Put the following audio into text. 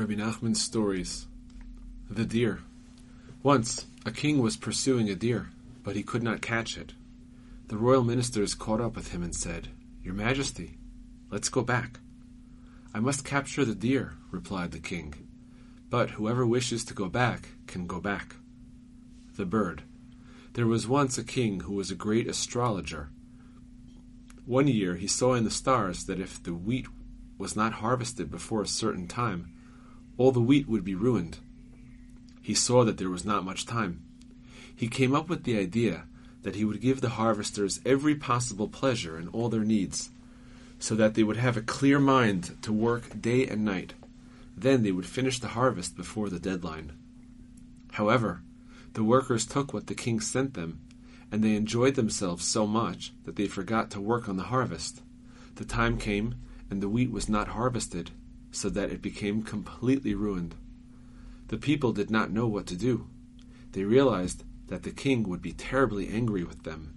Rebbe Nachman's stories. The deer. Once, a king was pursuing a deer, but he could not catch it. The royal ministers caught up with him and said, Your Majesty, let's go back. I must capture the deer, replied the king. But whoever wishes to go back can go back. The bird. There was once a king who was a great astrologer. One year he saw in the stars that if the wheat was not harvested before a certain time, all the wheat would be ruined. He saw that there was not much time. He came up with the idea that he would give the harvesters every possible pleasure and all their needs, so that they would have a clear mind to work day and night. Then they would finish the harvest before the deadline. However, the workers took what the king sent them, and they enjoyed themselves so much that they forgot to work on the harvest. The time came, and the wheat was not harvested, so that it became completely ruined. The people did not know what to do. They realized that the king would be terribly angry with them,